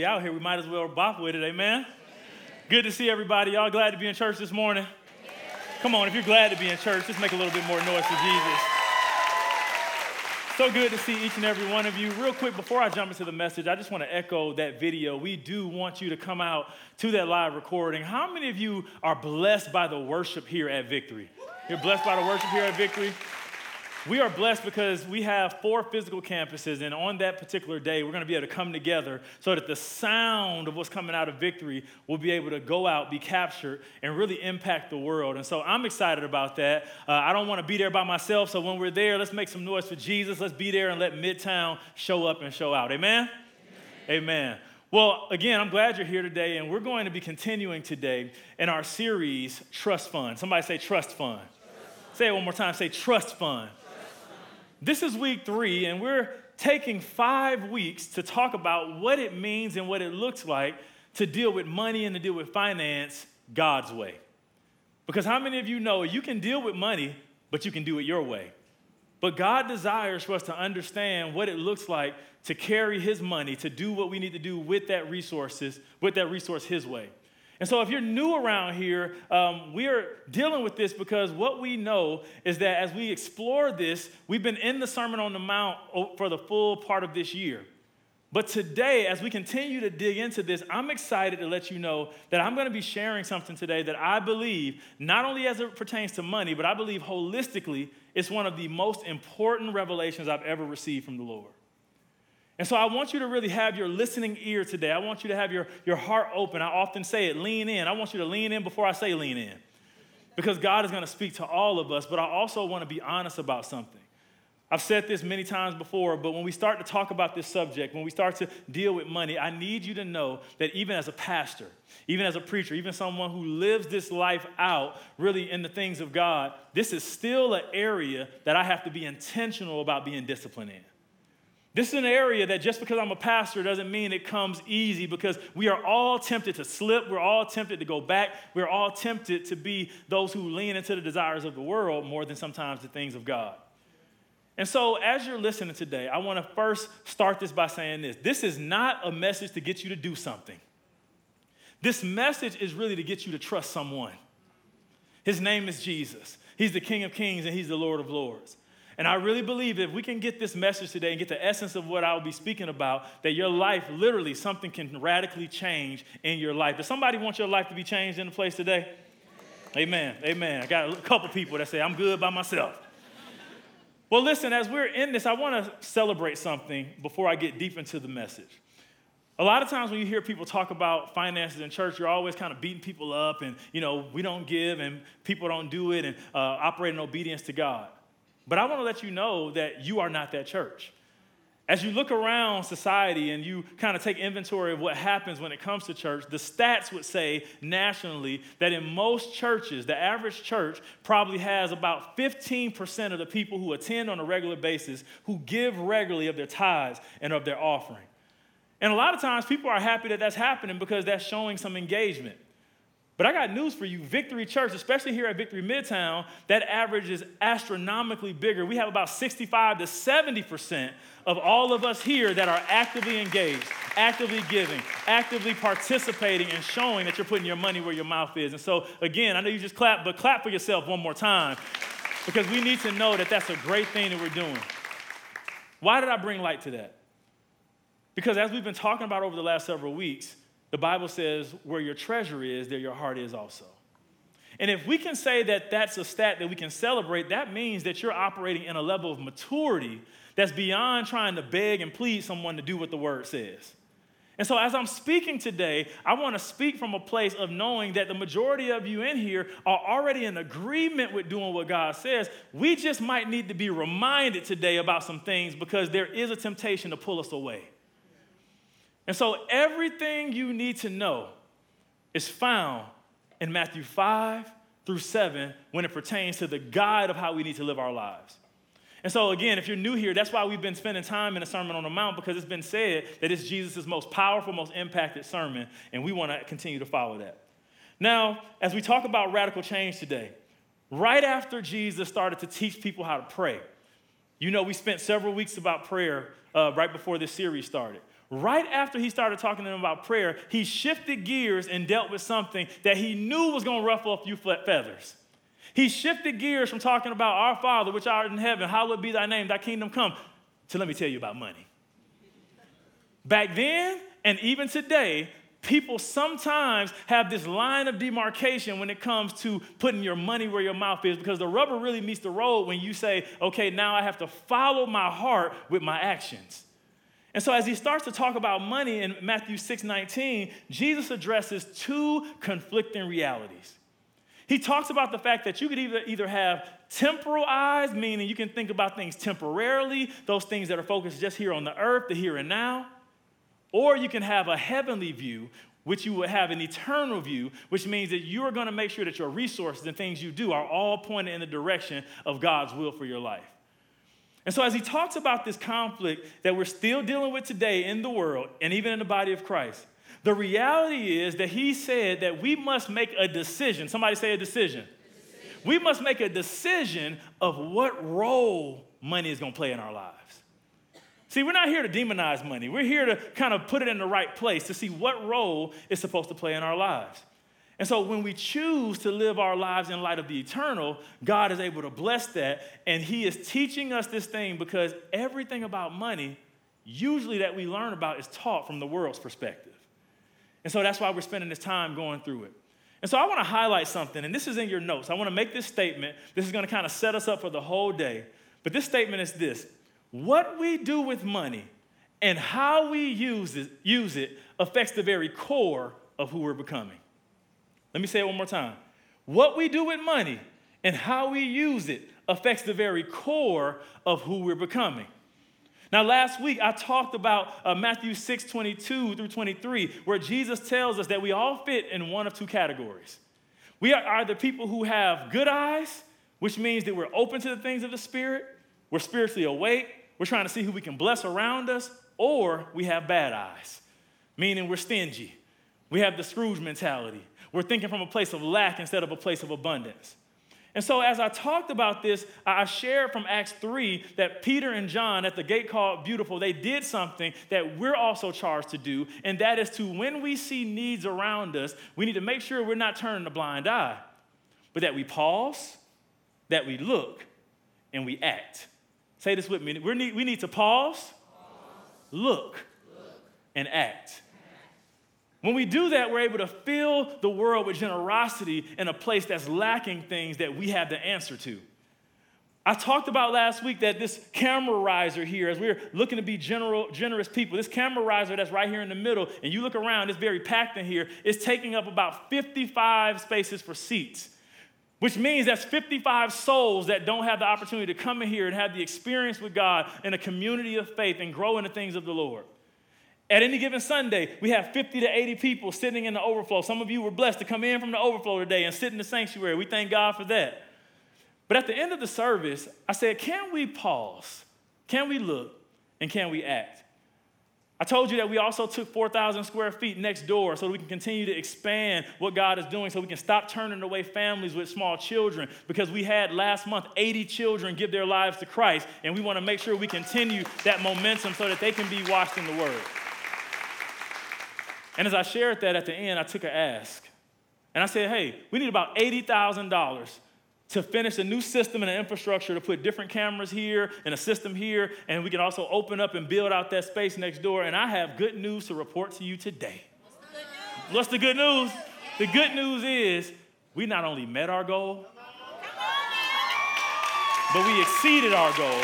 be out here, we might as well bop with it. Amen? Amen? Good to see everybody. Y'all glad to be in church this morning? Come on, if you're glad to be in church, just make a little bit more noise for Jesus. So good to see each and every one of you. Real quick, before I jump into the message, I just want to echo that video. We do want you to come out to that live recording. How many of you are blessed by the worship here at Victory? You're blessed by the worship here at Victory? We are blessed because we have four physical campuses, and on that particular day, we're going to be able to come together so that the sound of what's coming out of victory will be able to go out, be captured, and really impact the world. And so I'm excited about that. Uh, I don't want to be there by myself, so when we're there, let's make some noise for Jesus. Let's be there and let Midtown show up and show out. Amen? Amen. Amen. Well, again, I'm glad you're here today, and we're going to be continuing today in our series, Trust Fund. Somebody say, Trust Fund. Trust fund. Say it one more time. Say, Trust Fund. This is week three, and we're taking five weeks to talk about what it means and what it looks like to deal with money and to deal with finance God's way. Because how many of you know you can deal with money, but you can do it your way? But God desires for us to understand what it looks like to carry His money, to do what we need to do with that resources, with that resource His way. And so, if you're new around here, um, we are dealing with this because what we know is that as we explore this, we've been in the Sermon on the Mount for the full part of this year. But today, as we continue to dig into this, I'm excited to let you know that I'm going to be sharing something today that I believe, not only as it pertains to money, but I believe holistically, it's one of the most important revelations I've ever received from the Lord. And so I want you to really have your listening ear today. I want you to have your, your heart open. I often say it lean in. I want you to lean in before I say lean in. Because God is going to speak to all of us, but I also want to be honest about something. I've said this many times before, but when we start to talk about this subject, when we start to deal with money, I need you to know that even as a pastor, even as a preacher, even someone who lives this life out really in the things of God, this is still an area that I have to be intentional about being disciplined in. This is an area that just because I'm a pastor doesn't mean it comes easy because we are all tempted to slip. We're all tempted to go back. We're all tempted to be those who lean into the desires of the world more than sometimes the things of God. And so, as you're listening today, I want to first start this by saying this this is not a message to get you to do something. This message is really to get you to trust someone. His name is Jesus. He's the King of Kings and He's the Lord of Lords. And I really believe if we can get this message today and get the essence of what I'll be speaking about, that your life, literally, something can radically change in your life. Does somebody want your life to be changed in the place today? Amen. Amen. I got a couple people that say, I'm good by myself. Well, listen, as we're in this, I want to celebrate something before I get deep into the message. A lot of times when you hear people talk about finances in church, you're always kind of beating people up and, you know, we don't give and people don't do it and uh, operate in obedience to God. But I want to let you know that you are not that church. As you look around society and you kind of take inventory of what happens when it comes to church, the stats would say nationally that in most churches, the average church probably has about 15% of the people who attend on a regular basis who give regularly of their tithes and of their offering. And a lot of times people are happy that that's happening because that's showing some engagement. But I got news for you Victory Church, especially here at Victory Midtown, that average is astronomically bigger. We have about 65 to 70% of all of us here that are actively engaged, actively giving, actively participating, and showing that you're putting your money where your mouth is. And so, again, I know you just clap, but clap for yourself one more time because we need to know that that's a great thing that we're doing. Why did I bring light to that? Because as we've been talking about over the last several weeks, the Bible says, where your treasure is, there your heart is also. And if we can say that that's a stat that we can celebrate, that means that you're operating in a level of maturity that's beyond trying to beg and plead someone to do what the word says. And so, as I'm speaking today, I want to speak from a place of knowing that the majority of you in here are already in agreement with doing what God says. We just might need to be reminded today about some things because there is a temptation to pull us away. And so everything you need to know is found in Matthew 5 through 7 when it pertains to the guide of how we need to live our lives. And so, again, if you're new here, that's why we've been spending time in the Sermon on the Mount because it's been said that it's Jesus' most powerful, most impacted sermon, and we want to continue to follow that. Now, as we talk about radical change today, right after Jesus started to teach people how to pray, you know, we spent several weeks about prayer uh, right before this series started. Right after he started talking to them about prayer, he shifted gears and dealt with something that he knew was going to ruffle a few feathers. He shifted gears from talking about our Father, which art in heaven, hallowed be thy name, thy kingdom come, to let me tell you about money. Back then, and even today, people sometimes have this line of demarcation when it comes to putting your money where your mouth is because the rubber really meets the road when you say, okay, now I have to follow my heart with my actions. And so as he starts to talk about money in Matthew 6 19, Jesus addresses two conflicting realities. He talks about the fact that you could either, either have temporal eyes, meaning you can think about things temporarily, those things that are focused just here on the earth, the here and now, or you can have a heavenly view, which you will have an eternal view, which means that you are going to make sure that your resources and things you do are all pointed in the direction of God's will for your life. And so, as he talks about this conflict that we're still dealing with today in the world and even in the body of Christ, the reality is that he said that we must make a decision. Somebody say a decision. decision. We must make a decision of what role money is going to play in our lives. See, we're not here to demonize money. We're here to kind of put it in the right place to see what role it's supposed to play in our lives. And so when we choose to live our lives in light of the eternal, God is able to bless that. And He is teaching us this thing because everything about money, usually that we learn about, is taught from the world's perspective. And so that's why we're spending this time going through it. And so I want to highlight something, and this is in your notes. I want to make this statement. This is going to kind of set us up for the whole day. But this statement is this what we do with money and how we use it, use it affects the very core of who we're becoming. Let me say it one more time. What we do with money and how we use it affects the very core of who we're becoming. Now, last week I talked about uh, Matthew 6 22 through 23, where Jesus tells us that we all fit in one of two categories. We are either people who have good eyes, which means that we're open to the things of the Spirit, we're spiritually awake, we're trying to see who we can bless around us, or we have bad eyes, meaning we're stingy. We have the Scrooge mentality. We're thinking from a place of lack instead of a place of abundance. And so, as I talked about this, I shared from Acts 3 that Peter and John at the gate called Beautiful, they did something that we're also charged to do, and that is to, when we see needs around us, we need to make sure we're not turning a blind eye, but that we pause, that we look, and we act. Say this with me. We need, to pause, pause. Look, look, and act. When we do that, we're able to fill the world with generosity in a place that's lacking things that we have the answer to. I talked about last week that this camera riser here, as we're looking to be general, generous people, this camera riser that's right here in the middle, and you look around, it's very packed in here, is taking up about 55 spaces for seats which means that's 55 souls that don't have the opportunity to come in here and have the experience with God in a community of faith and grow in the things of the Lord. At any given Sunday, we have 50 to 80 people sitting in the overflow. Some of you were blessed to come in from the overflow today and sit in the sanctuary. We thank God for that. But at the end of the service, I said, Can we pause? Can we look? And can we act? I told you that we also took 4,000 square feet next door so we can continue to expand what God is doing, so we can stop turning away families with small children because we had last month 80 children give their lives to Christ, and we want to make sure we continue that momentum so that they can be washed in the Word. And as I shared that at the end, I took an ask. And I said, hey, we need about $80,000 to finish a new system and an infrastructure to put different cameras here and a system here, and we can also open up and build out that space next door. And I have good news to report to you today. What's the good news? The good news is we not only met our goal, but we exceeded our goal.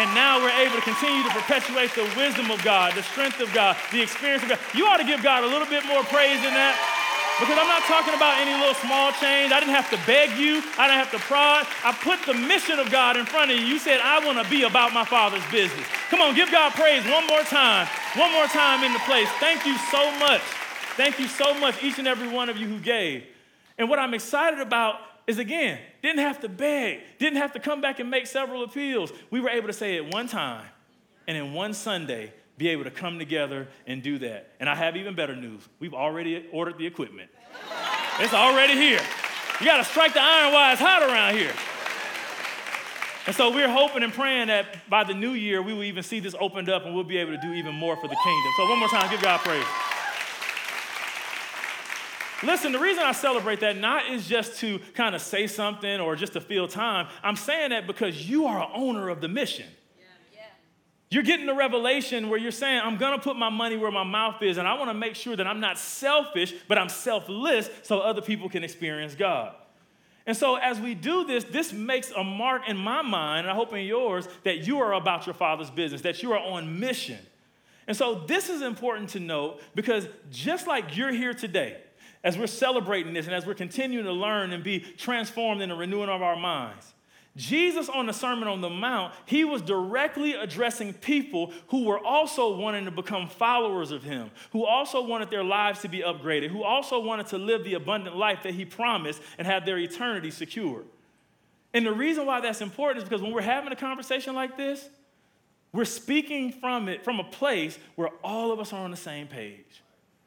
And now we're able to continue to perpetuate the wisdom of God, the strength of God, the experience of God. You ought to give God a little bit more praise than that. Because I'm not talking about any little small change. I didn't have to beg you. I didn't have to prod. I put the mission of God in front of you. You said, I want to be about my Father's business. Come on, give God praise one more time. One more time in the place. Thank you so much. Thank you so much, each and every one of you who gave. And what I'm excited about is again, didn't have to beg, didn't have to come back and make several appeals. We were able to say it one time and in one Sunday be able to come together and do that. And I have even better news. We've already ordered the equipment. It's already here. You got to strike the iron while it's hot around here. And so we're hoping and praying that by the new year, we will even see this opened up and we'll be able to do even more for the kingdom. So, one more time, give God praise. Listen, the reason I celebrate that not is just to kind of say something or just to feel time. I'm saying that because you are an owner of the mission. You're getting the revelation where you're saying, I'm gonna put my money where my mouth is, and I wanna make sure that I'm not selfish, but I'm selfless so other people can experience God. And so, as we do this, this makes a mark in my mind, and I hope in yours, that you are about your Father's business, that you are on mission. And so, this is important to note because just like you're here today, as we're celebrating this and as we're continuing to learn and be transformed in the renewing of our minds, Jesus on the Sermon on the Mount, he was directly addressing people who were also wanting to become followers of him, who also wanted their lives to be upgraded, who also wanted to live the abundant life that he promised and have their eternity secured. And the reason why that's important is because when we're having a conversation like this, we're speaking from it from a place where all of us are on the same page,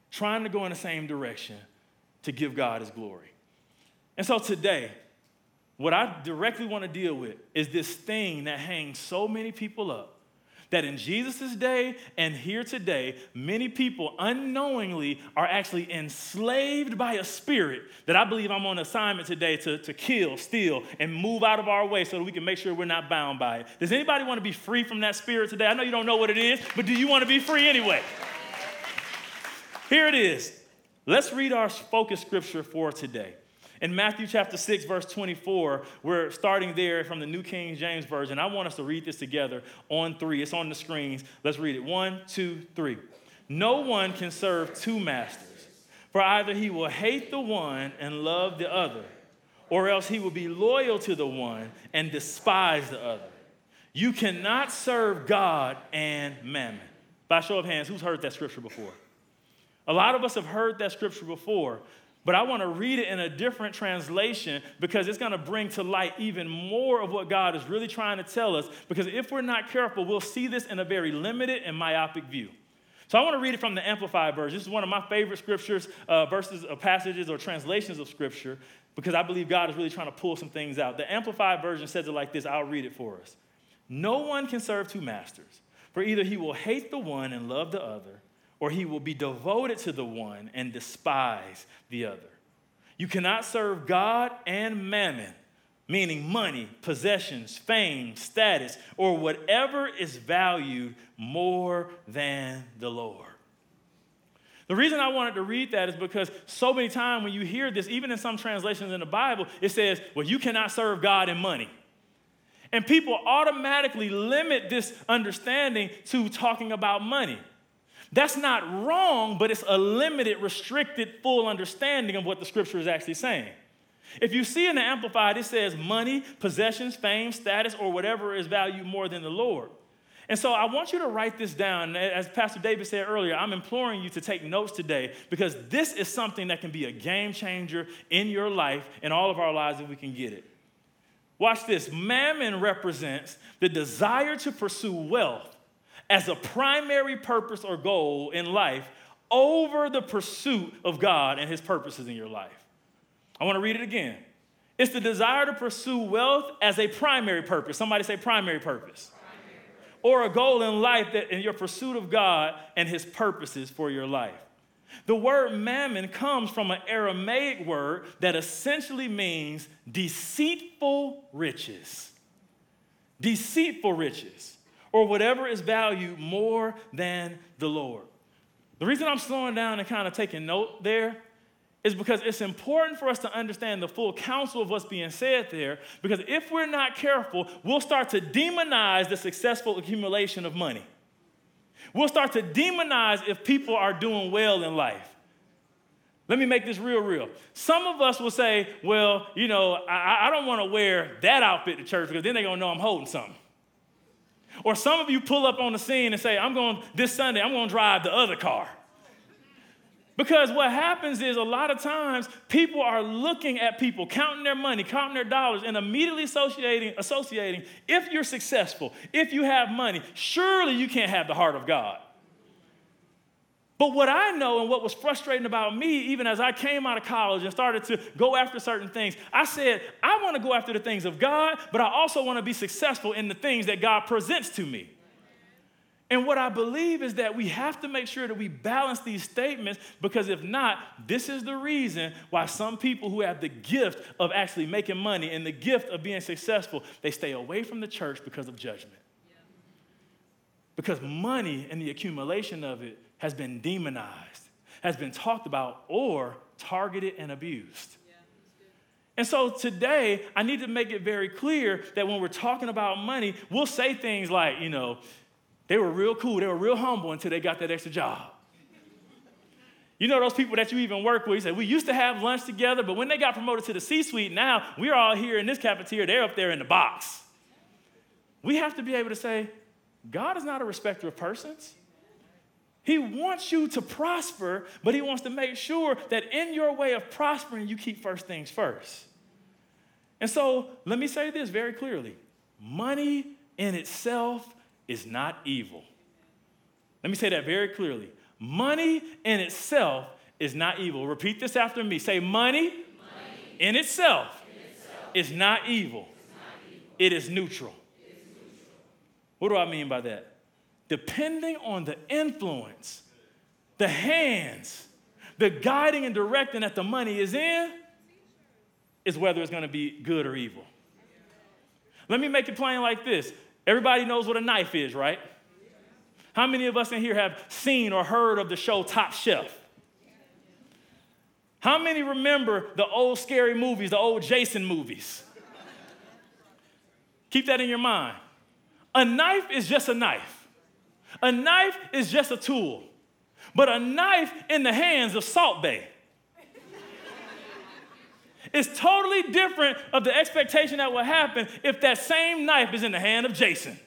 trying to go in the same direction to give God his glory. And so today, what I directly want to deal with is this thing that hangs so many people up. That in Jesus' day and here today, many people unknowingly are actually enslaved by a spirit that I believe I'm on assignment today to, to kill, steal, and move out of our way so that we can make sure we're not bound by it. Does anybody want to be free from that spirit today? I know you don't know what it is, but do you want to be free anyway? Here it is. Let's read our focus scripture for today. In Matthew chapter 6, verse 24, we're starting there from the New King James Version. I want us to read this together on three. It's on the screens. Let's read it. One, two, three. No one can serve two masters, for either he will hate the one and love the other, or else he will be loyal to the one and despise the other. You cannot serve God and mammon. By show of hands, who's heard that scripture before? A lot of us have heard that scripture before, but I want to read it in a different translation because it's going to bring to light even more of what God is really trying to tell us. Because if we're not careful, we'll see this in a very limited and myopic view. So I want to read it from the Amplified version. This is one of my favorite scriptures, uh, verses, uh, passages, or translations of scripture because I believe God is really trying to pull some things out. The Amplified version says it like this I'll read it for us. No one can serve two masters, for either he will hate the one and love the other or he will be devoted to the one and despise the other. You cannot serve God and mammon, meaning money, possessions, fame, status, or whatever is valued more than the Lord. The reason I wanted to read that is because so many times when you hear this, even in some translations in the Bible, it says, well, you cannot serve God and money. And people automatically limit this understanding to talking about money. That's not wrong, but it's a limited, restricted, full understanding of what the scripture is actually saying. If you see in the Amplified, it says money, possessions, fame, status, or whatever is valued more than the Lord. And so I want you to write this down. As Pastor David said earlier, I'm imploring you to take notes today because this is something that can be a game changer in your life, in all of our lives, if we can get it. Watch this. Mammon represents the desire to pursue wealth as a primary purpose or goal in life over the pursuit of God and his purposes in your life. I want to read it again. It's the desire to pursue wealth as a primary purpose. Somebody say primary purpose. Or a goal in life that in your pursuit of God and his purposes for your life. The word mammon comes from an Aramaic word that essentially means deceitful riches. Deceitful riches or whatever is valued more than the Lord. The reason I'm slowing down and kind of taking note there is because it's important for us to understand the full counsel of what's being said there. Because if we're not careful, we'll start to demonize the successful accumulation of money. We'll start to demonize if people are doing well in life. Let me make this real, real. Some of us will say, well, you know, I, I don't want to wear that outfit to church because then they're going to know I'm holding something. Or some of you pull up on the scene and say, I'm going, this Sunday, I'm going to drive the other car. Because what happens is a lot of times people are looking at people, counting their money, counting their dollars, and immediately associating, associating if you're successful, if you have money, surely you can't have the heart of God. But what I know and what was frustrating about me, even as I came out of college and started to go after certain things, I said, I want to go after the things of God, but I also want to be successful in the things that God presents to me. And what I believe is that we have to make sure that we balance these statements because if not, this is the reason why some people who have the gift of actually making money and the gift of being successful, they stay away from the church because of judgment. Because money and the accumulation of it has been demonized, has been talked about, or targeted and abused. And so today, I need to make it very clear that when we're talking about money, we'll say things like, you know, they were real cool, they were real humble until they got that extra job. You know those people that you even work with, you say, we used to have lunch together, but when they got promoted to the C suite, now we're all here in this cafeteria, they're up there in the box. We have to be able to say, God is not a respecter of persons. He wants you to prosper, but He wants to make sure that in your way of prospering, you keep first things first. And so let me say this very clearly money in itself is not evil. Let me say that very clearly. Money in itself is not evil. Repeat this after me. Say, money, money in, itself in itself is not evil, not evil. It, is it is neutral. What do I mean by that? Depending on the influence, the hands, the guiding and directing that the money is in, is whether it's going to be good or evil. Let me make it plain like this everybody knows what a knife is, right? How many of us in here have seen or heard of the show Top Chef? How many remember the old scary movies, the old Jason movies? Keep that in your mind. A knife is just a knife. A knife is just a tool, but a knife in the hands of Salt Bae is totally different of the expectation that will happen if that same knife is in the hand of Jason.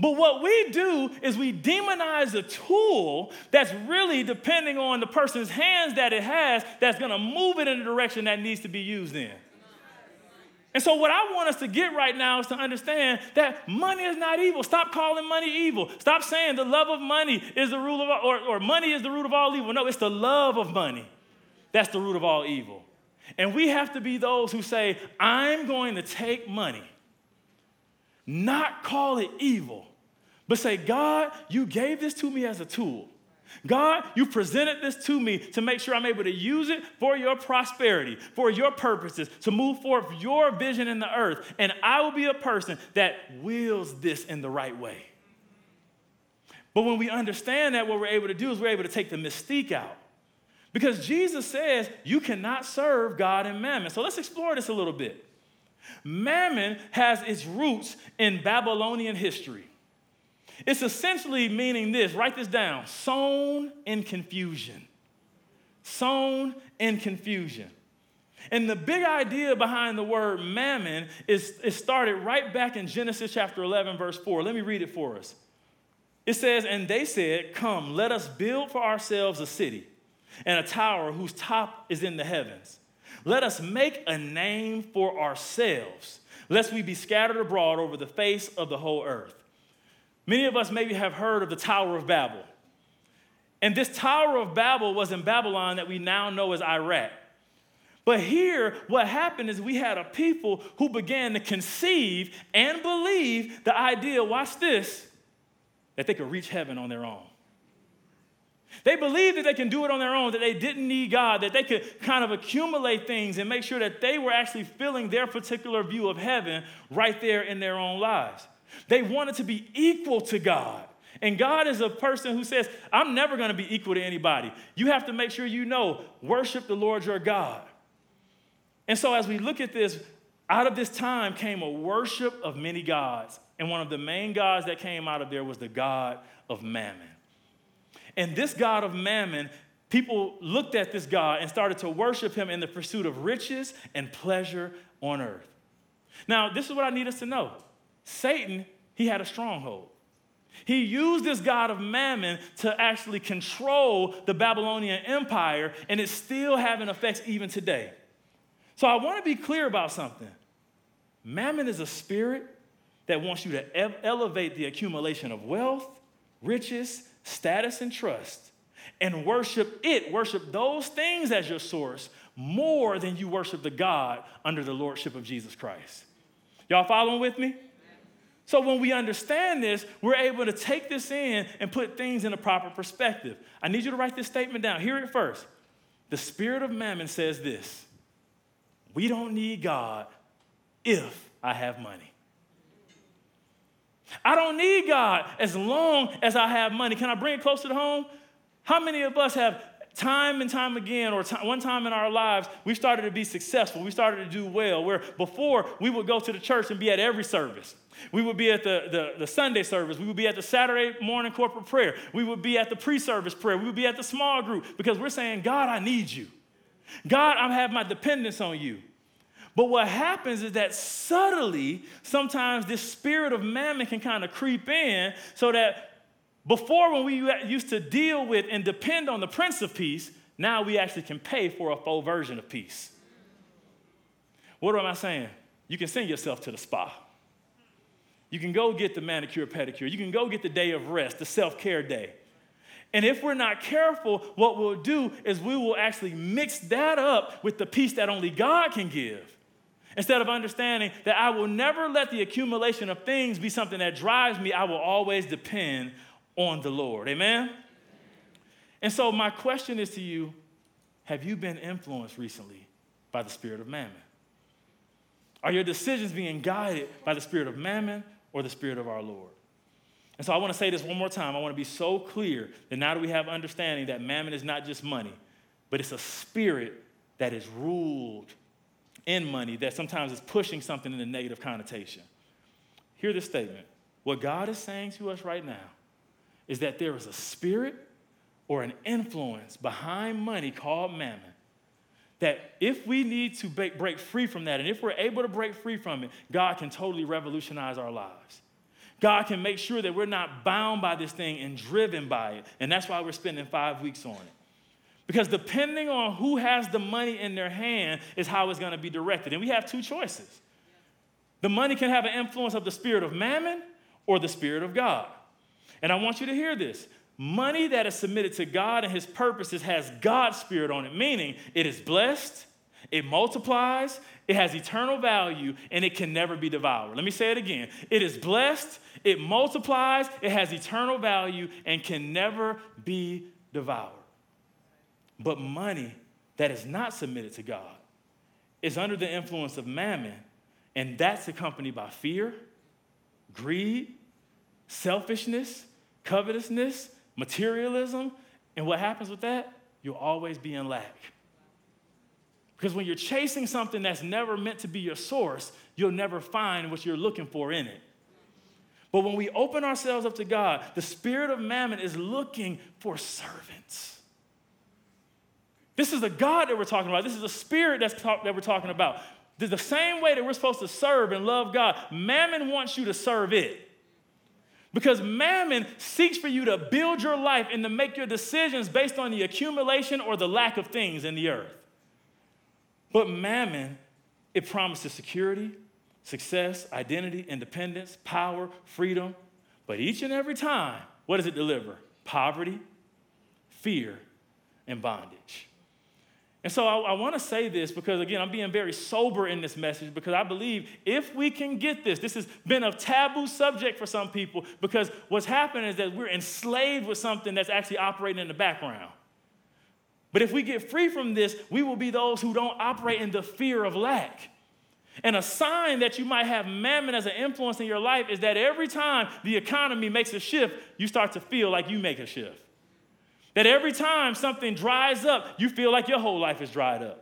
But what we do is we demonize a tool that's really depending on the person's hands that it has that's gonna move it in the direction that needs to be used in. And so, what I want us to get right now is to understand that money is not evil. Stop calling money evil. Stop saying the love of money is the root of, or, or money is the root of all evil. No, it's the love of money that's the root of all evil. And we have to be those who say, I'm going to take money, not call it evil, but say, God, you gave this to me as a tool. God, you presented this to me to make sure I'm able to use it for your prosperity, for your purposes, to move forth your vision in the earth. And I will be a person that wields this in the right way. But when we understand that, what we're able to do is we're able to take the mystique out. Because Jesus says you cannot serve God and mammon. So let's explore this a little bit. Mammon has its roots in Babylonian history. It's essentially meaning this write this down sown in confusion. Sown in confusion. And the big idea behind the word mammon is it started right back in Genesis chapter 11, verse 4. Let me read it for us. It says, And they said, Come, let us build for ourselves a city and a tower whose top is in the heavens. Let us make a name for ourselves, lest we be scattered abroad over the face of the whole earth. Many of us maybe have heard of the Tower of Babel. And this Tower of Babel was in Babylon that we now know as Iraq. But here, what happened is we had a people who began to conceive and believe the idea, watch this, that they could reach heaven on their own. They believed that they can do it on their own, that they didn't need God, that they could kind of accumulate things and make sure that they were actually filling their particular view of heaven right there in their own lives. They wanted to be equal to God. And God is a person who says, I'm never going to be equal to anybody. You have to make sure you know, worship the Lord your God. And so, as we look at this, out of this time came a worship of many gods. And one of the main gods that came out of there was the God of Mammon. And this God of Mammon, people looked at this God and started to worship him in the pursuit of riches and pleasure on earth. Now, this is what I need us to know Satan, he had a stronghold. He used this God of Mammon to actually control the Babylonian Empire, and it's still having effects even today. So I want to be clear about something. Mammon is a spirit that wants you to elevate the accumulation of wealth, riches, status, and trust, and worship it, worship those things as your source more than you worship the God under the lordship of Jesus Christ. Y'all following with me? So when we understand this, we're able to take this in and put things in a proper perspective. I need you to write this statement down. Hear it first. The spirit of mammon says this We don't need God if I have money. I don't need God as long as I have money. Can I bring it closer to home? How many of us have time and time again, or t- one time in our lives, we started to be successful. We started to do well. Where before we would go to the church and be at every service. We would be at the, the, the, Sunday service. We would be at the Saturday morning corporate prayer. We would be at the pre service prayer. We would be at the small group because we're saying, God, I need you. God, I have my dependence on you. But what happens is that subtly, sometimes this spirit of mammon can kind of creep in so that before, when we used to deal with and depend on the Prince of Peace, now we actually can pay for a full version of peace. What am I saying? You can send yourself to the spa. You can go get the manicure, pedicure. You can go get the day of rest, the self care day. And if we're not careful, what we'll do is we will actually mix that up with the peace that only God can give. Instead of understanding that I will never let the accumulation of things be something that drives me, I will always depend on the Lord. Amen? And so, my question is to you have you been influenced recently by the spirit of mammon? Are your decisions being guided by the spirit of mammon or the spirit of our Lord? And so, I want to say this one more time. I want to be so clear that now that we have understanding that mammon is not just money, but it's a spirit that is ruled in money that sometimes is pushing something in a negative connotation. Hear this statement. What God is saying to us right now is that there is a spirit or an influence behind money called mammon. That if we need to break free from that, and if we're able to break free from it, God can totally revolutionize our lives. God can make sure that we're not bound by this thing and driven by it. And that's why we're spending five weeks on it. Because depending on who has the money in their hand is how it's going to be directed. And we have two choices. The money can have an influence of the spirit of mammon or the spirit of God. And I want you to hear this. Money that is submitted to God and his purposes has God's spirit on it, meaning it is blessed, it multiplies, it has eternal value, and it can never be devoured. Let me say it again. It is blessed, it multiplies, it has eternal value, and can never be devoured. But money that is not submitted to God is under the influence of mammon, and that's accompanied by fear, greed, selfishness, covetousness, materialism. And what happens with that? You'll always be in lack. Because when you're chasing something that's never meant to be your source, you'll never find what you're looking for in it. But when we open ourselves up to God, the spirit of mammon is looking for servants. This is the God that we're talking about. This is the spirit that's talk, that we're talking about. The same way that we're supposed to serve and love God, mammon wants you to serve it. Because mammon seeks for you to build your life and to make your decisions based on the accumulation or the lack of things in the earth. But mammon, it promises security, success, identity, independence, power, freedom. But each and every time, what does it deliver? Poverty, fear, and bondage. And so I, I want to say this because, again, I'm being very sober in this message because I believe if we can get this, this has been a taboo subject for some people because what's happening is that we're enslaved with something that's actually operating in the background. But if we get free from this, we will be those who don't operate in the fear of lack. And a sign that you might have mammon as an influence in your life is that every time the economy makes a shift, you start to feel like you make a shift. That every time something dries up, you feel like your whole life is dried up.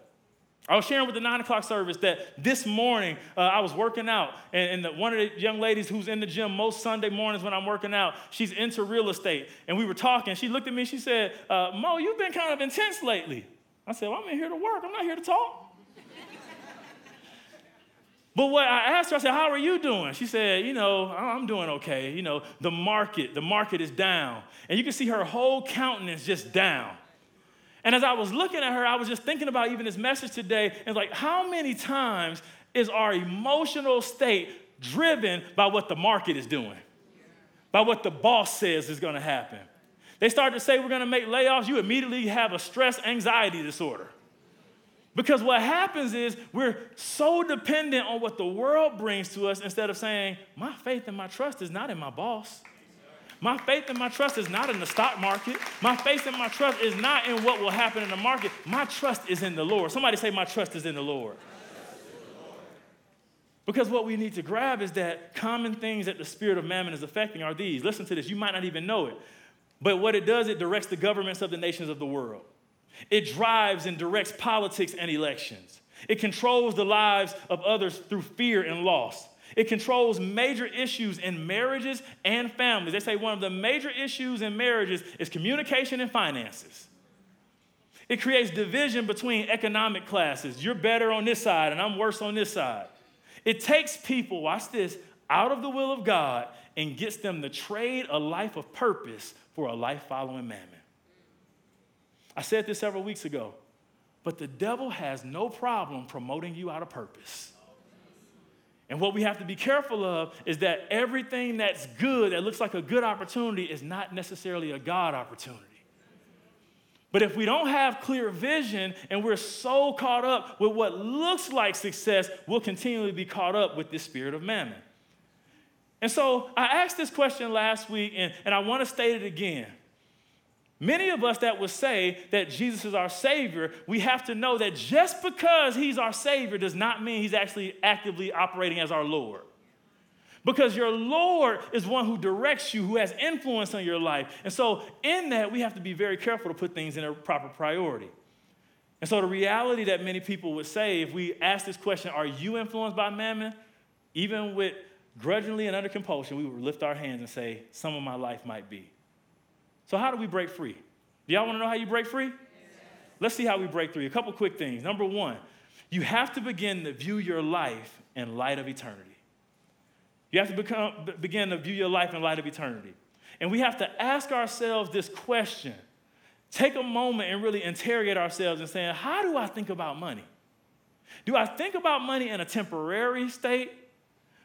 I was sharing with the nine o'clock service that this morning uh, I was working out, and, and the, one of the young ladies who's in the gym most Sunday mornings when I'm working out, she's into real estate. And we were talking. She looked at me, she said, uh, Mo, you've been kind of intense lately. I said, Well, I'm in here to work, I'm not here to talk. But what I asked her, I said, How are you doing? She said, You know, I'm doing okay. You know, the market, the market is down. And you can see her whole countenance just down. And as I was looking at her, I was just thinking about even this message today and like, how many times is our emotional state driven by what the market is doing, by what the boss says is gonna happen? They start to say we're going to make layoffs, you immediately have a stress anxiety disorder. Because what happens is we're so dependent on what the world brings to us instead of saying, my faith and my trust is not in my boss. My faith and my trust is not in the stock market. My faith and my trust is not in what will happen in the market. My trust is in the Lord. Somebody say, My trust is in the Lord. Because what we need to grab is that common things that the spirit of mammon is affecting are these. Listen to this, you might not even know it. But what it does, it directs the governments of the nations of the world. It drives and directs politics and elections. It controls the lives of others through fear and loss. It controls major issues in marriages and families. They say one of the major issues in marriages is communication and finances. It creates division between economic classes. You're better on this side, and I'm worse on this side. It takes people, watch this, out of the will of God and gets them to trade a life of purpose for a life following mammon. I said this several weeks ago, but the devil has no problem promoting you out of purpose. And what we have to be careful of is that everything that's good, that looks like a good opportunity, is not necessarily a God opportunity. But if we don't have clear vision and we're so caught up with what looks like success, we'll continually be caught up with this spirit of mammon. And so I asked this question last week, and, and I want to state it again. Many of us that would say that Jesus is our Savior, we have to know that just because He's our Savior does not mean He's actually actively operating as our Lord. Because your Lord is one who directs you, who has influence on your life. And so, in that, we have to be very careful to put things in a proper priority. And so, the reality that many people would say, if we ask this question, Are you influenced by mammon? Even with grudgingly and under compulsion, we would lift our hands and say, Some of my life might be. So, how do we break free? Do y'all want to know how you break free? Yes. Let's see how we break free. A couple quick things. Number one, you have to begin to view your life in light of eternity. You have to become, begin to view your life in light of eternity. And we have to ask ourselves this question. Take a moment and really interrogate ourselves and saying, how do I think about money? Do I think about money in a temporary state,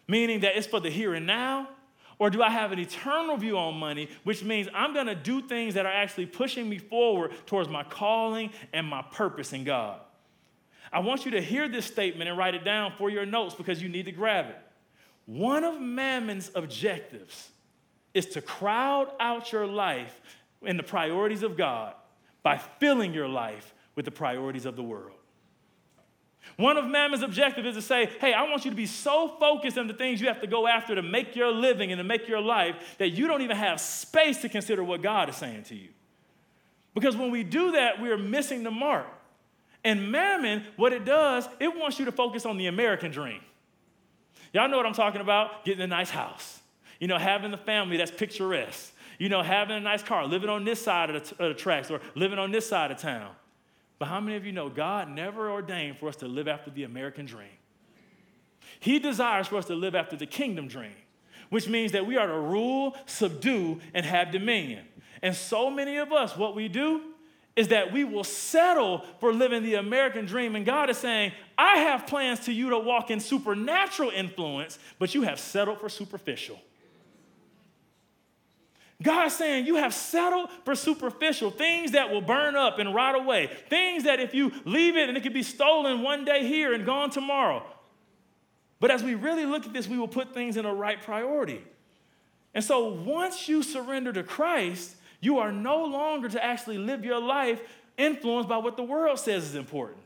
meaning that it's for the here and now? Or do I have an eternal view on money, which means I'm gonna do things that are actually pushing me forward towards my calling and my purpose in God? I want you to hear this statement and write it down for your notes because you need to grab it. One of Mammon's objectives is to crowd out your life in the priorities of God by filling your life with the priorities of the world. One of Mammon's objectives is to say, hey, I want you to be so focused on the things you have to go after to make your living and to make your life that you don't even have space to consider what God is saying to you. Because when we do that, we are missing the mark. And Mammon, what it does, it wants you to focus on the American dream. Y'all know what I'm talking about? Getting a nice house, you know, having the family that's picturesque, you know, having a nice car, living on this side of the, t- of the tracks or living on this side of town. But how many of you know God never ordained for us to live after the American dream? He desires for us to live after the kingdom dream, which means that we are to rule, subdue, and have dominion. And so many of us, what we do is that we will settle for living the American dream. And God is saying, I have plans to you to walk in supernatural influence, but you have settled for superficial. God's saying you have settled for superficial things that will burn up and rot away, things that if you leave it and it could be stolen one day here and gone tomorrow. But as we really look at this, we will put things in a right priority. And so once you surrender to Christ, you are no longer to actually live your life influenced by what the world says is important.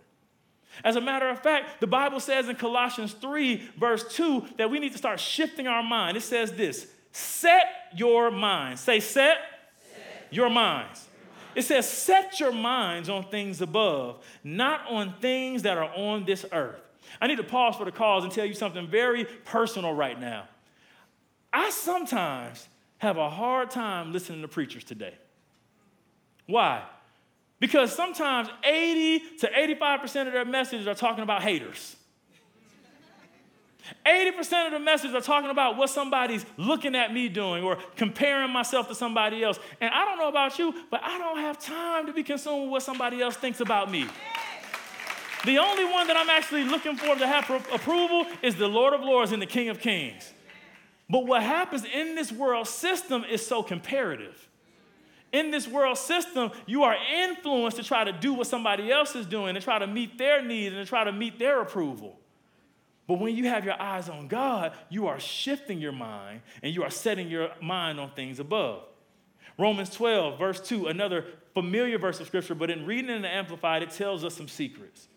As a matter of fact, the Bible says in Colossians 3, verse 2, that we need to start shifting our mind. It says this Set your minds. Say, set, set. your minds. It says, set your minds on things above, not on things that are on this earth. I need to pause for the cause and tell you something very personal right now. I sometimes have a hard time listening to preachers today. Why? Because sometimes 80 to 85% of their messages are talking about haters. 80% of the messages are talking about what somebody's looking at me doing or comparing myself to somebody else. And I don't know about you, but I don't have time to be consumed with what somebody else thinks about me. The only one that I'm actually looking for to have approval is the Lord of Lords and the King of Kings. But what happens in this world system is so comparative. in this world system, you are influenced to try to do what somebody else is doing, to try to meet their needs and to try to meet their approval. But when you have your eyes on God, you are shifting your mind and you are setting your mind on things above. Romans 12, verse 2, another familiar verse of scripture, but in reading in the Amplified, it tells us some secrets.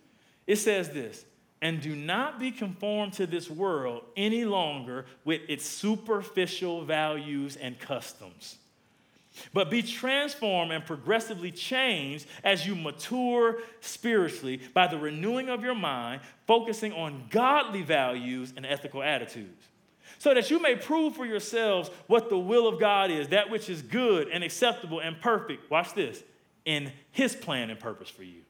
It says this and do not be conformed to this world any longer with its superficial values and customs but be transformed and progressively changed as you mature spiritually by the renewing of your mind, focusing on godly values and ethical attitudes, so that you may prove for yourselves what the will of God is, that which is good and acceptable and perfect. Watch this in His plan and purpose for you.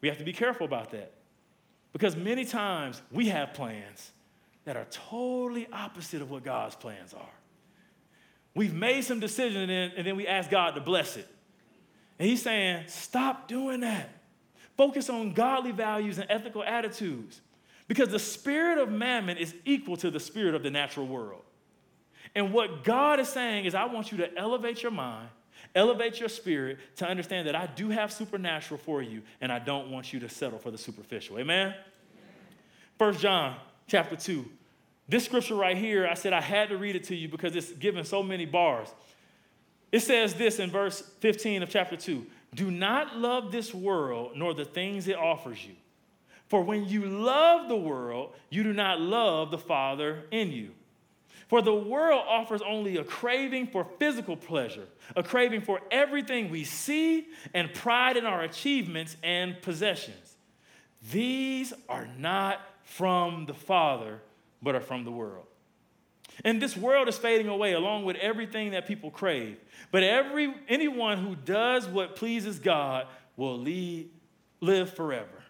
We have to be careful about that because many times we have plans that are totally opposite of what God's plans are. We've made some decisions and then, and then we ask God to bless it. And He's saying, stop doing that. Focus on godly values and ethical attitudes. Because the spirit of mammon is equal to the spirit of the natural world. And what God is saying is, I want you to elevate your mind, elevate your spirit to understand that I do have supernatural for you, and I don't want you to settle for the superficial. Amen? First John chapter 2, this scripture right here, I said I had to read it to you because it's given so many bars. It says this in verse 15 of chapter 2 Do not love this world nor the things it offers you. For when you love the world, you do not love the Father in you. For the world offers only a craving for physical pleasure, a craving for everything we see, and pride in our achievements and possessions. These are not from the Father, but are from the world. And this world is fading away along with everything that people crave. But every, anyone who does what pleases God will lead, live forever.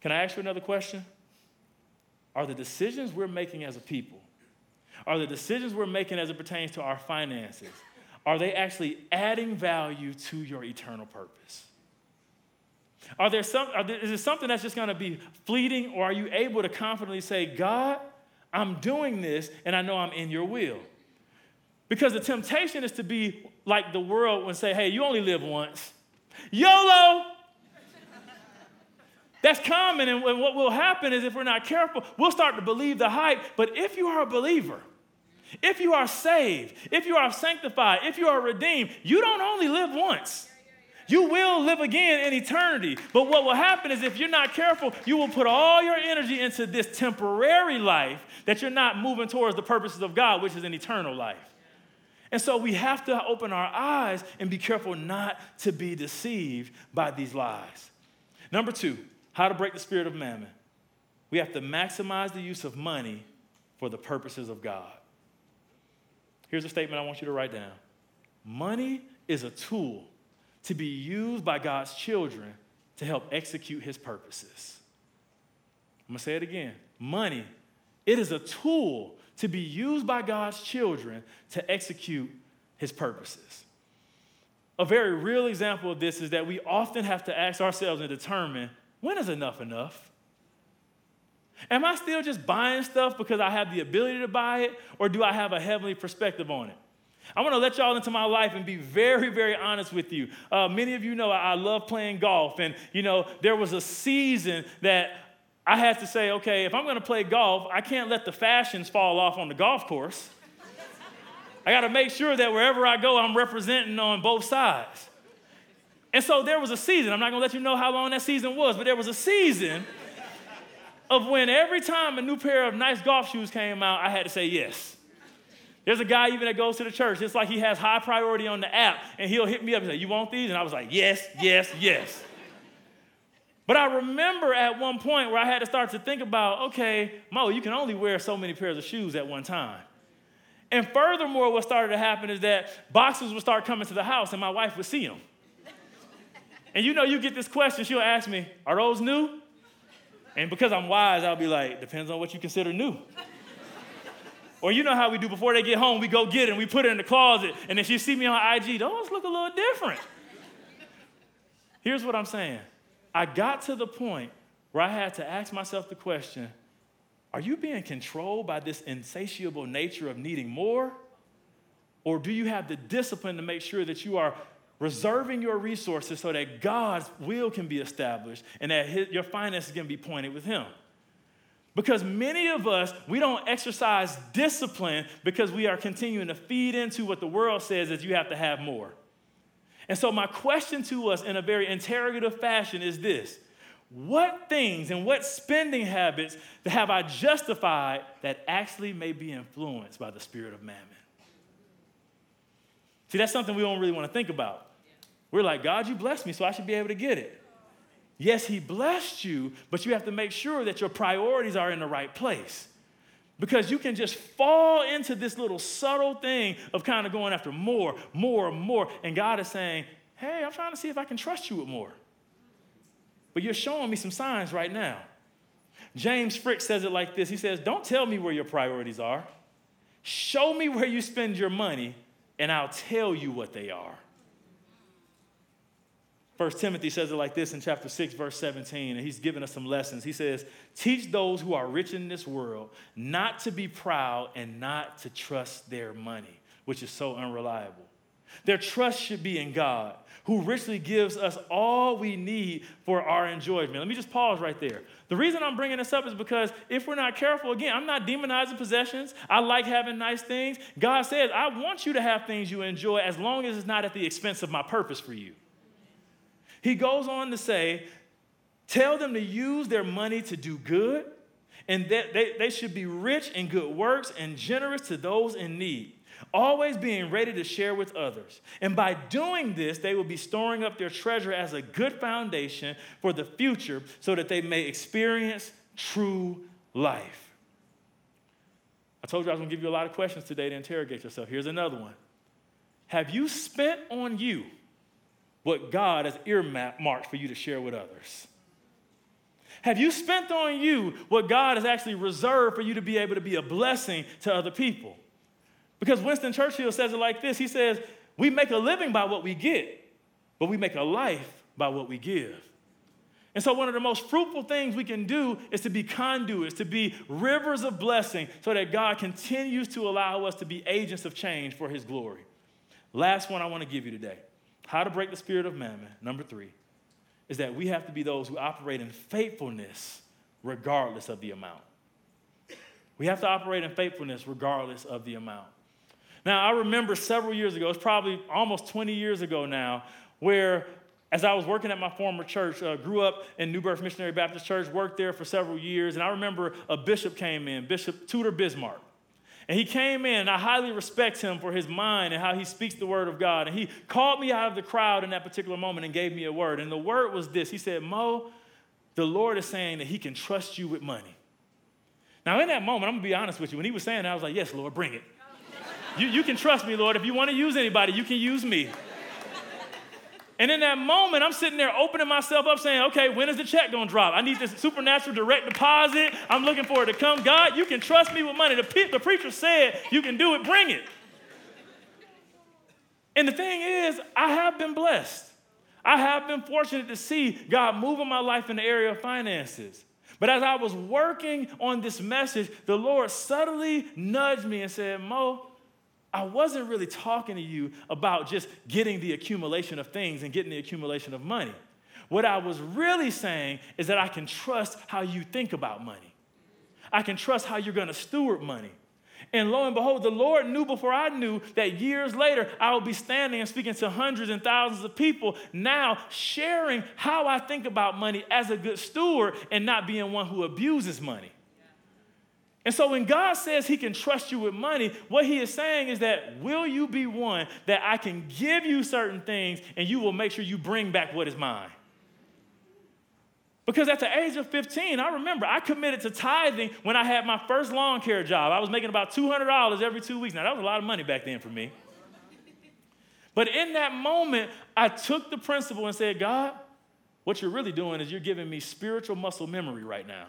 Can I ask you another question? Are the decisions we're making as a people, are the decisions we're making as it pertains to our finances, are they actually adding value to your eternal purpose? Are there some, are there, is it something that's just going to be fleeting, or are you able to confidently say, God, I'm doing this and I know I'm in your will? Because the temptation is to be like the world and say, hey, you only live once. YOLO! That's common, and what will happen is if we're not careful, we'll start to believe the hype. But if you are a believer, if you are saved, if you are sanctified, if you are redeemed, you don't only live once. You will live again in eternity. But what will happen is if you're not careful, you will put all your energy into this temporary life that you're not moving towards the purposes of God, which is an eternal life. And so we have to open our eyes and be careful not to be deceived by these lies. Number two, how to break the spirit of mammon. We have to maximize the use of money for the purposes of God. Here's a statement I want you to write down Money is a tool to be used by God's children to help execute his purposes. I'm gonna say it again money, it is a tool to be used by God's children to execute his purposes. A very real example of this is that we often have to ask ourselves and determine when is enough enough? Am I still just buying stuff because I have the ability to buy it, or do I have a heavenly perspective on it? I want to let y'all into my life and be very, very honest with you. Uh, many of you know I, I love playing golf, and you know there was a season that I had to say, okay, if I'm going to play golf, I can't let the fashions fall off on the golf course. I got to make sure that wherever I go, I'm representing on both sides. And so there was a season. I'm not going to let you know how long that season was, but there was a season of when every time a new pair of nice golf shoes came out, I had to say yes. There's a guy even that goes to the church. It's like he has high priority on the app, and he'll hit me up and say, You want these? And I was like, Yes, yes, yes. But I remember at one point where I had to start to think about, okay, Mo, you can only wear so many pairs of shoes at one time. And furthermore, what started to happen is that boxes would start coming to the house and my wife would see them. And you know, you get this question, she'll ask me, Are those new? And because I'm wise, I'll be like, Depends on what you consider new. Or you know how we do before they get home, we go get it and we put it in the closet. And if you see me on IG, those look a little different. Here's what I'm saying I got to the point where I had to ask myself the question Are you being controlled by this insatiable nature of needing more? Or do you have the discipline to make sure that you are reserving your resources so that God's will can be established and that his, your finances can be pointed with Him? Because many of us, we don't exercise discipline because we are continuing to feed into what the world says is you have to have more. And so, my question to us in a very interrogative fashion is this What things and what spending habits have I justified that actually may be influenced by the spirit of mammon? See, that's something we don't really want to think about. We're like, God, you blessed me, so I should be able to get it. Yes, He blessed you, but you have to make sure that your priorities are in the right place. Because you can just fall into this little subtle thing of kind of going after more, more, more. And God is saying, hey, I'm trying to see if I can trust you with more. But you're showing me some signs right now. James Frick says it like this He says, Don't tell me where your priorities are. Show me where you spend your money, and I'll tell you what they are. First Timothy says it like this in chapter 6, verse 17, and he's giving us some lessons. He says, Teach those who are rich in this world not to be proud and not to trust their money, which is so unreliable. Their trust should be in God, who richly gives us all we need for our enjoyment. Let me just pause right there. The reason I'm bringing this up is because if we're not careful, again, I'm not demonizing possessions. I like having nice things. God says, I want you to have things you enjoy as long as it's not at the expense of my purpose for you. He goes on to say, Tell them to use their money to do good, and that they, they should be rich in good works and generous to those in need, always being ready to share with others. And by doing this, they will be storing up their treasure as a good foundation for the future so that they may experience true life. I told you I was going to give you a lot of questions today to interrogate yourself. Here's another one Have you spent on you? What God has earmarked for you to share with others? Have you spent on you what God has actually reserved for you to be able to be a blessing to other people? Because Winston Churchill says it like this He says, We make a living by what we get, but we make a life by what we give. And so, one of the most fruitful things we can do is to be conduits, to be rivers of blessing, so that God continues to allow us to be agents of change for His glory. Last one I want to give you today how to break the spirit of mammon, number three, is that we have to be those who operate in faithfulness regardless of the amount. We have to operate in faithfulness regardless of the amount. Now, I remember several years ago, it's probably almost 20 years ago now, where as I was working at my former church, uh, grew up in New Birth Missionary Baptist Church, worked there for several years, and I remember a bishop came in, Bishop Tudor Bismarck. And he came in, and I highly respect him for his mind and how he speaks the word of God. And he called me out of the crowd in that particular moment and gave me a word. And the word was this He said, Mo, the Lord is saying that he can trust you with money. Now, in that moment, I'm gonna be honest with you. When he was saying that, I was like, Yes, Lord, bring it. you, you can trust me, Lord. If you wanna use anybody, you can use me. And in that moment, I'm sitting there opening myself up saying, okay, when is the check gonna drop? I need this supernatural direct deposit. I'm looking for it to come. God, you can trust me with money. The, the preacher said, you can do it, bring it. And the thing is, I have been blessed. I have been fortunate to see God move in my life in the area of finances. But as I was working on this message, the Lord subtly nudged me and said, Mo, I wasn't really talking to you about just getting the accumulation of things and getting the accumulation of money. What I was really saying is that I can trust how you think about money. I can trust how you're going to steward money. And lo and behold, the Lord knew before I knew that years later I will be standing and speaking to hundreds and thousands of people now, sharing how I think about money as a good steward and not being one who abuses money. And so when God says he can trust you with money, what he is saying is that will you be one that I can give you certain things and you will make sure you bring back what is mine? Because at the age of 15, I remember I committed to tithing when I had my first lawn care job. I was making about $200 every two weeks. Now, that was a lot of money back then for me. But in that moment, I took the principle and said, God, what you're really doing is you're giving me spiritual muscle memory right now.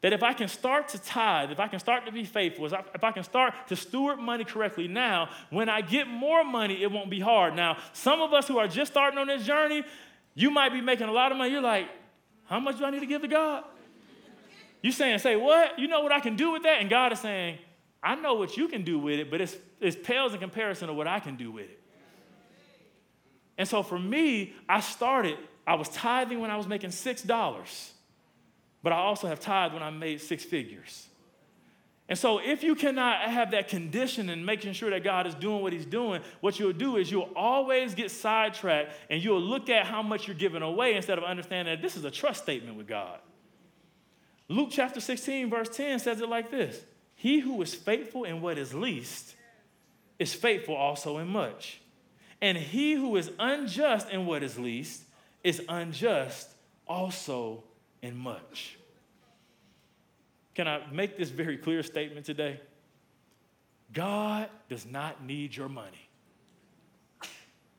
That if I can start to tithe, if I can start to be faithful, if I can start to steward money correctly now, when I get more money, it won't be hard. Now, some of us who are just starting on this journey, you might be making a lot of money. You're like, how much do I need to give to God? You saying, say what? You know what I can do with that? And God is saying, I know what you can do with it, but it's, it pales in comparison to what I can do with it. And so for me, I started, I was tithing when I was making $6, but I also have tithed when I made six figures. And so, if you cannot have that condition and making sure that God is doing what He's doing, what you'll do is you'll always get sidetracked and you'll look at how much you're giving away instead of understanding that this is a trust statement with God. Luke chapter 16, verse 10 says it like this He who is faithful in what is least is faithful also in much. And he who is unjust in what is least is unjust also in much. Can I make this very clear statement today? God does not need your money.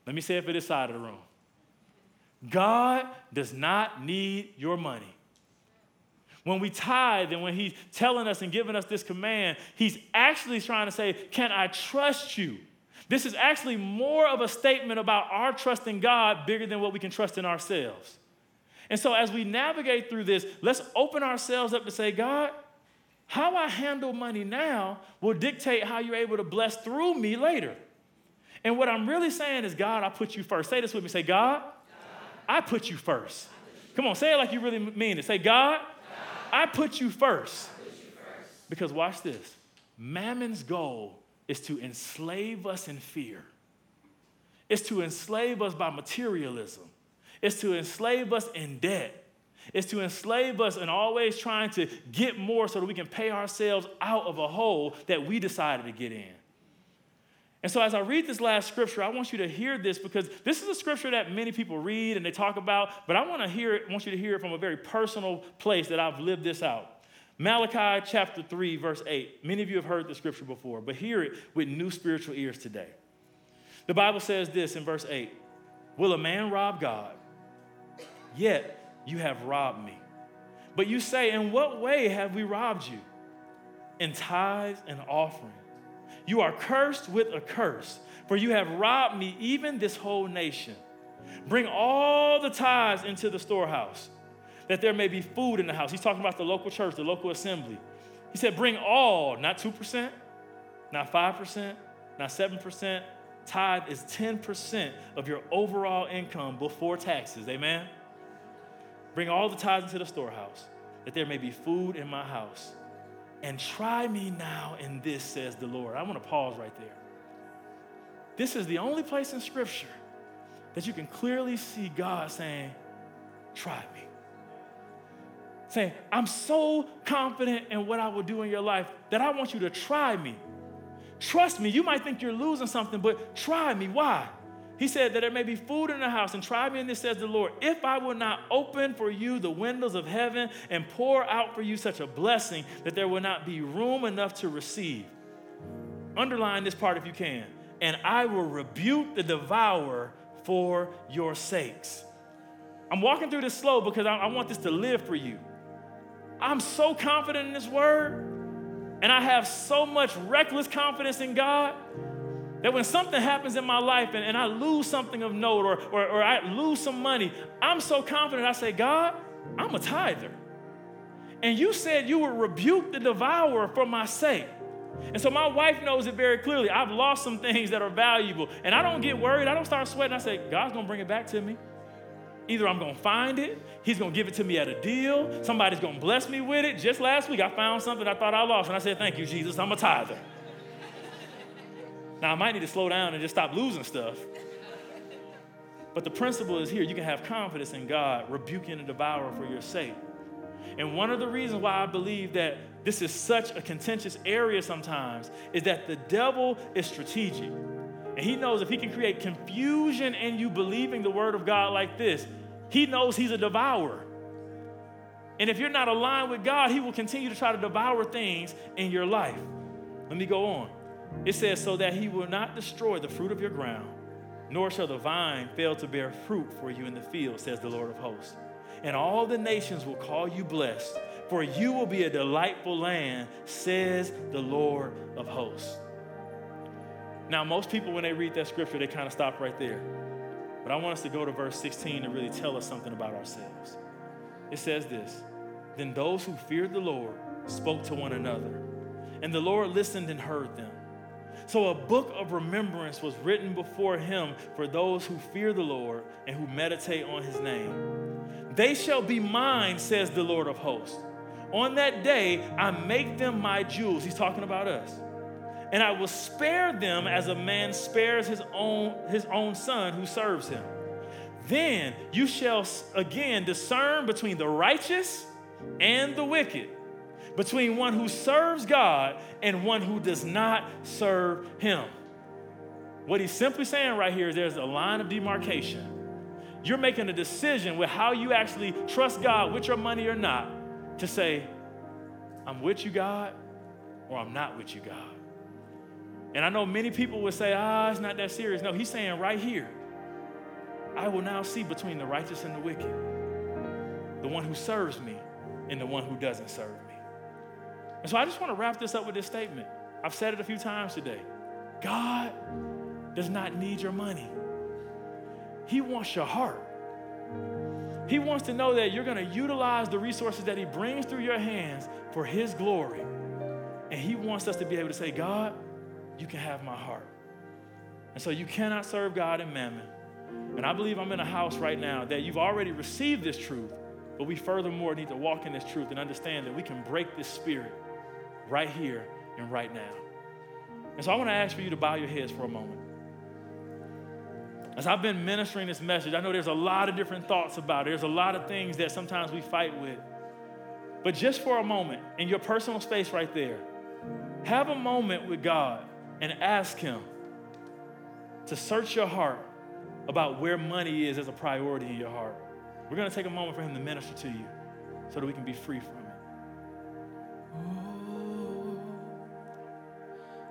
Let me say it for this side of the room. God does not need your money. When we tithe and when He's telling us and giving us this command, He's actually trying to say, Can I trust you? This is actually more of a statement about our trust in God bigger than what we can trust in ourselves. And so, as we navigate through this, let's open ourselves up to say, God, how I handle money now will dictate how you're able to bless through me later. And what I'm really saying is, God, I put you first. Say this with me. Say, God, God I put you first. Come on, say it like you really mean it. Say, God, God I, put first. put you first. Because watch this Mammon's goal is to enslave us in fear, it's to enslave us by materialism, it's to enslave us in debt is to enslave us and always trying to get more so that we can pay ourselves out of a hole that we decided to get in. And so, as I read this last scripture, I want you to hear this because this is a scripture that many people read and they talk about, but I want to hear it, want you to hear it from a very personal place that I've lived this out. Malachi chapter 3, verse 8. Many of you have heard the scripture before, but hear it with new spiritual ears today. The Bible says this in verse 8 Will a man rob God? Yet you have robbed me. But you say, In what way have we robbed you? In tithes and offering. You are cursed with a curse, for you have robbed me, even this whole nation. Bring all the tithes into the storehouse, that there may be food in the house. He's talking about the local church, the local assembly. He said, Bring all, not 2%, not 5%, not 7%. Tithe is 10% of your overall income before taxes. Amen? Bring all the tithes into the storehouse, that there may be food in my house. And try me now in this, says the Lord. I want to pause right there. This is the only place in Scripture that you can clearly see God saying, Try me. Saying, I'm so confident in what I will do in your life that I want you to try me. Trust me, you might think you're losing something, but try me. Why? He said that there may be food in the house, and try me in this, says the Lord, if I will not open for you the windows of heaven and pour out for you such a blessing that there will not be room enough to receive. Underline this part if you can. And I will rebuke the devourer for your sakes. I'm walking through this slow because I, I want this to live for you. I'm so confident in this word, and I have so much reckless confidence in God that when something happens in my life and, and I lose something of note or, or, or I lose some money, I'm so confident I say, God, I'm a tither. And you said you would rebuke the devourer for my sake. And so my wife knows it very clearly. I've lost some things that are valuable. And I don't get worried. I don't start sweating. I say, God's going to bring it back to me. Either I'm going to find it, He's going to give it to me at a deal, somebody's going to bless me with it. Just last week, I found something I thought I lost. And I said, Thank you, Jesus. I'm a tither. Now, I might need to slow down and just stop losing stuff. But the principle is here you can have confidence in God, rebuking the devourer for your sake. And one of the reasons why I believe that this is such a contentious area sometimes is that the devil is strategic. And he knows if he can create confusion in you believing the word of God like this, he knows he's a devourer. And if you're not aligned with God, he will continue to try to devour things in your life. Let me go on. It says, so that he will not destroy the fruit of your ground, nor shall the vine fail to bear fruit for you in the field, says the Lord of hosts. And all the nations will call you blessed, for you will be a delightful land, says the Lord of hosts. Now, most people, when they read that scripture, they kind of stop right there. But I want us to go to verse 16 to really tell us something about ourselves. It says this Then those who feared the Lord spoke to one another and the Lord listened and heard them. So a book of remembrance was written before him for those who fear the Lord and who meditate on his name. They shall be mine, says the Lord of hosts. On that day, I make them my jewels. He's talking about us. And I will spare them as a man spares his own, his own son who serves him. Then you shall again discern between the righteous and the wicked, between one who serves God and one who does not serve him. What he's simply saying right here is there's a line of demarcation. You're making a decision with how you actually trust God with your money or not to say, I'm with you, God, or I'm not with you, God. And I know many people would say, ah, it's not that serious. No, he's saying right here, I will now see between the righteous and the wicked, the one who serves me and the one who doesn't serve me. And so I just want to wrap this up with this statement. I've said it a few times today. God does not need your money, He wants your heart. He wants to know that you're going to utilize the resources that He brings through your hands for His glory. And He wants us to be able to say, God, you can have my heart. And so you cannot serve God and mammon. And I believe I'm in a house right now that you've already received this truth, but we furthermore need to walk in this truth and understand that we can break this spirit right here and right now. And so I want to ask for you to bow your heads for a moment. As I've been ministering this message, I know there's a lot of different thoughts about it. There's a lot of things that sometimes we fight with. But just for a moment, in your personal space right there, have a moment with God and ask Him to search your heart about where money is as a priority in your heart. We're going to take a moment for Him to minister to you so that we can be free from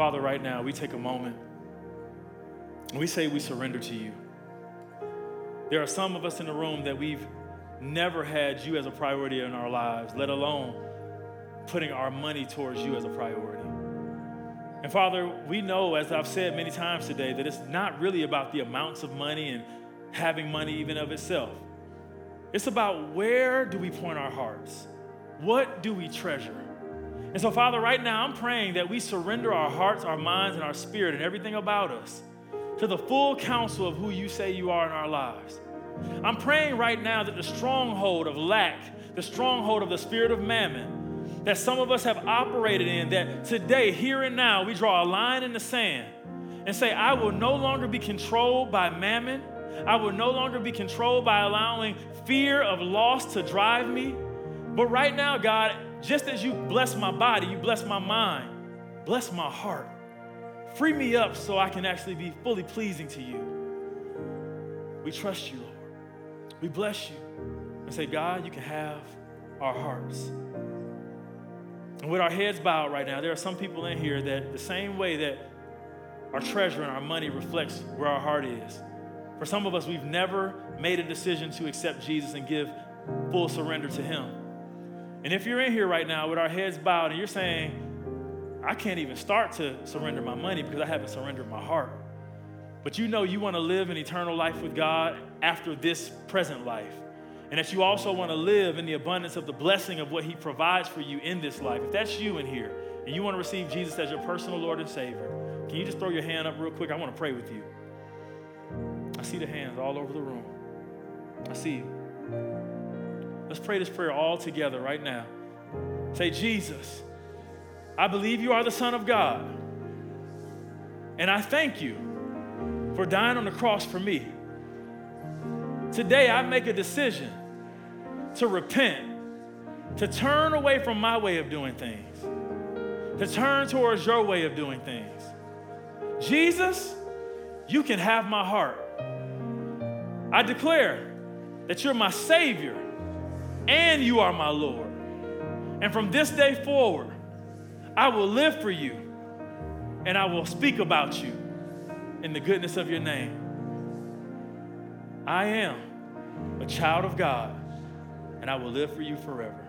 Father, right now, we take a moment and we say we surrender to you. There are some of us in the room that we've never had you as a priority in our lives, let alone putting our money towards you as a priority. And Father, we know, as I've said many times today, that it's not really about the amounts of money and having money even of itself. It's about where do we point our hearts? What do we treasure? And so, Father, right now, I'm praying that we surrender our hearts, our minds, and our spirit and everything about us to the full counsel of who you say you are in our lives. I'm praying right now that the stronghold of lack, the stronghold of the spirit of mammon, that some of us have operated in, that today, here and now, we draw a line in the sand and say, I will no longer be controlled by mammon. I will no longer be controlled by allowing fear of loss to drive me. But right now, God, just as you bless my body, you bless my mind, bless my heart. Free me up so I can actually be fully pleasing to you. We trust you, Lord. We bless you and say, God, you can have our hearts. And with our heads bowed right now, there are some people in here that the same way that our treasure and our money reflects where our heart is. For some of us, we've never made a decision to accept Jesus and give full surrender to Him. And if you're in here right now with our heads bowed and you're saying, I can't even start to surrender my money because I haven't surrendered my heart. But you know you want to live an eternal life with God after this present life. And that you also want to live in the abundance of the blessing of what He provides for you in this life. If that's you in here and you want to receive Jesus as your personal Lord and Savior, can you just throw your hand up real quick? I want to pray with you. I see the hands all over the room. I see you. Let's pray this prayer all together right now. Say, Jesus, I believe you are the Son of God. And I thank you for dying on the cross for me. Today, I make a decision to repent, to turn away from my way of doing things, to turn towards your way of doing things. Jesus, you can have my heart. I declare that you're my Savior and you are my Lord. And from this day forward, I will live for you and I will speak about you in the goodness of your name. I am a child of God and I will live for you forever.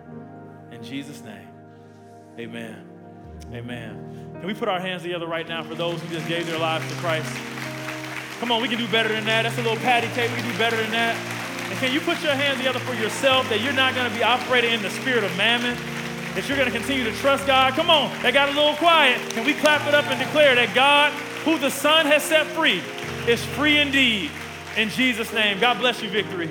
In Jesus' name, amen. Amen. Can we put our hands together right now for those who just gave their lives to Christ? Come on, we can do better than that. That's a little patty cake. We can do better than that. And can you put your hands together for yourself that you're not going to be operating in the spirit of mammon? That you're going to continue to trust God? Come on, that got a little quiet. Can we clap it up and declare that God, who the Son has set free, is free indeed? In Jesus' name. God bless you, Victory.